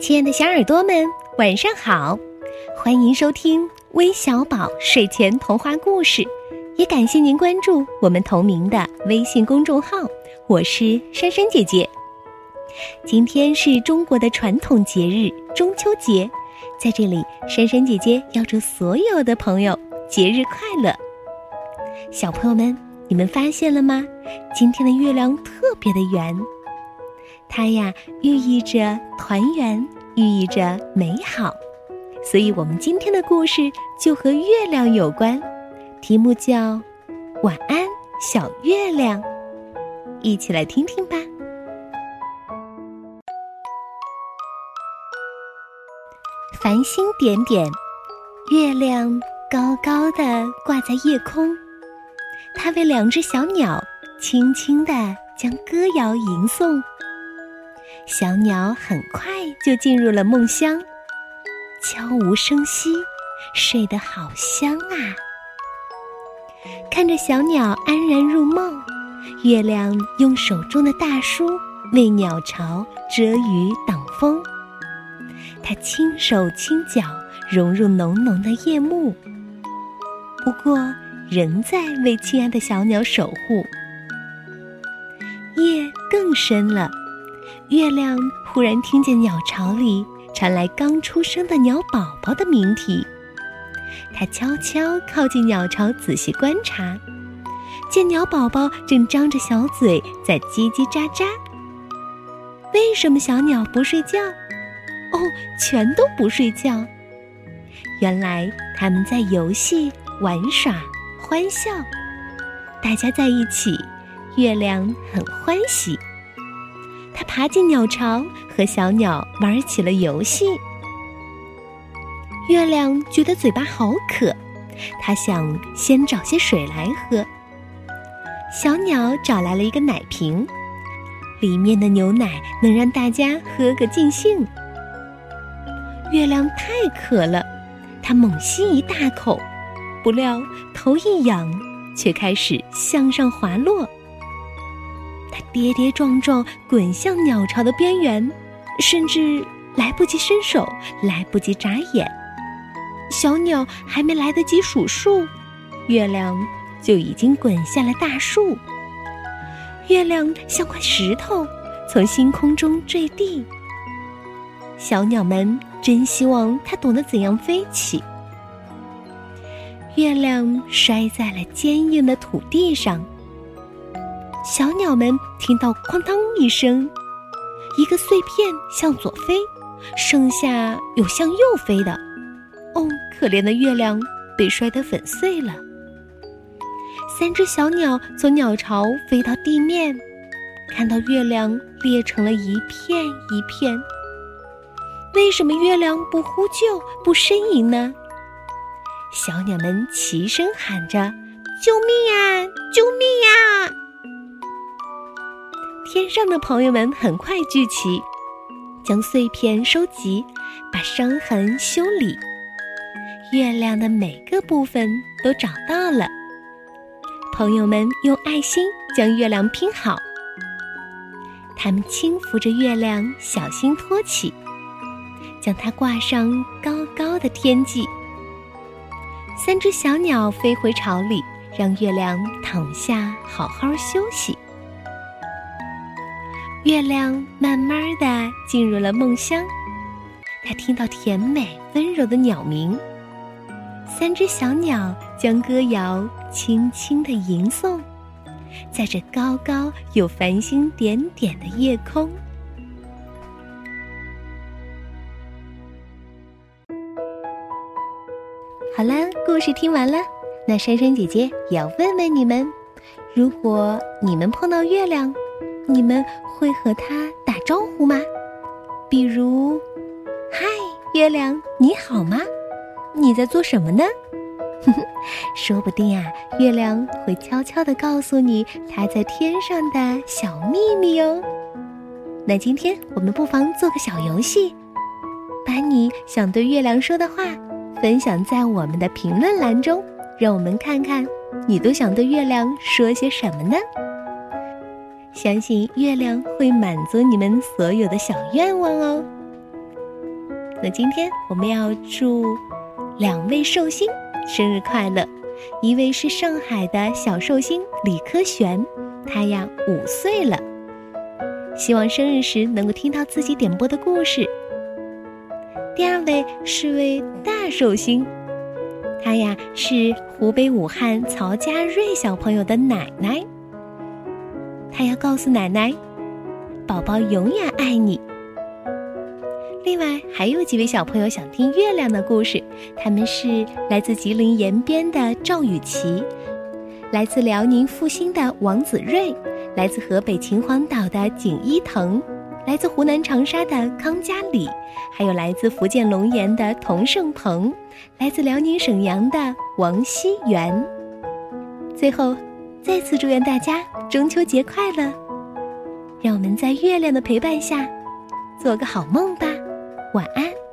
亲爱的小耳朵们，晚上好！欢迎收听微小宝睡前童话故事，也感谢您关注我们同名的微信公众号。我是珊珊姐姐。今天是中国的传统节日中秋节，在这里，珊珊姐姐要祝所有的朋友节日快乐。小朋友们，你们发现了吗？今天的月亮特别的圆。它呀，寓意着团圆，寓意着美好，所以我们今天的故事就和月亮有关，题目叫《晚安，小月亮》，一起来听听吧。繁星点点，月亮高高的挂在夜空，它为两只小鸟轻轻的将歌谣吟诵。小鸟很快就进入了梦乡，悄无声息，睡得好香啊！看着小鸟安然入梦，月亮用手中的大书为鸟巢遮雨挡风，它轻手轻脚融入浓浓的夜幕，不过仍在为亲爱的小鸟守护。夜更深了。月亮忽然听见鸟巢里传来刚出生的鸟宝宝的鸣啼，它悄悄靠近鸟巢仔细观察，见鸟宝宝正张着小嘴在叽叽喳喳。为什么小鸟不睡觉？哦，全都不睡觉。原来他们在游戏、玩耍、欢笑，大家在一起，月亮很欢喜。爬进鸟巢，和小鸟玩起了游戏。月亮觉得嘴巴好渴，它想先找些水来喝。小鸟找来了一个奶瓶，里面的牛奶能让大家喝个尽兴。月亮太渴了，它猛吸一大口，不料头一仰，却开始向上滑落。它跌跌撞撞滚向鸟巢的边缘，甚至来不及伸手，来不及眨眼。小鸟还没来得及数数，月亮就已经滚下了大树。月亮像块石头，从星空中坠地。小鸟们真希望它懂得怎样飞起。月亮摔在了坚硬的土地上。小鸟们听到“哐当”一声，一个碎片向左飞，剩下有向右飞的。哦，可怜的月亮被摔得粉碎了。三只小鸟从鸟巢飞到地面，看到月亮裂成了一片一片。为什么月亮不呼救、不呻吟呢？小鸟们齐声喊着：“救命啊！救命呀！”天上的朋友们很快聚齐，将碎片收集，把伤痕修理。月亮的每个部分都找到了，朋友们用爱心将月亮拼好。他们轻扶着月亮，小心托起，将它挂上高高的天际。三只小鸟飞回巢里，让月亮躺下，好好休息。月亮慢慢的进入了梦乡，它听到甜美温柔的鸟鸣，三只小鸟将歌谣轻轻的吟诵，在这高高有繁星点点的夜空。好了，故事听完了，那珊珊姐姐也要问问你们：如果你们碰到月亮，你们会和它打招呼吗？比如，嗨，月亮，你好吗？你在做什么呢？说不定啊，月亮会悄悄的告诉你它在天上的小秘密哦。那今天我们不妨做个小游戏，把你想对月亮说的话分享在我们的评论栏中，让我们看看你都想对月亮说些什么呢？相信月亮会满足你们所有的小愿望哦。那今天我们要祝两位寿星生日快乐，一位是上海的小寿星李科璇，他呀五岁了，希望生日时能够听到自己点播的故事。第二位是位大寿星，他呀是湖北武汉曹家瑞小朋友的奶奶，他要告诉奶奶，宝宝永远爱你。另外还有几位小朋友想听月亮的故事，他们是来自吉林延边的赵雨琪，来自辽宁阜新的王子睿，来自河北秦皇岛的景一腾，来自湖南长沙的康佳里，还有来自福建龙岩的童胜鹏，来自辽宁沈阳的王熙元。最后，再次祝愿大家中秋节快乐！让我们在月亮的陪伴下，做个好梦吧。晚安。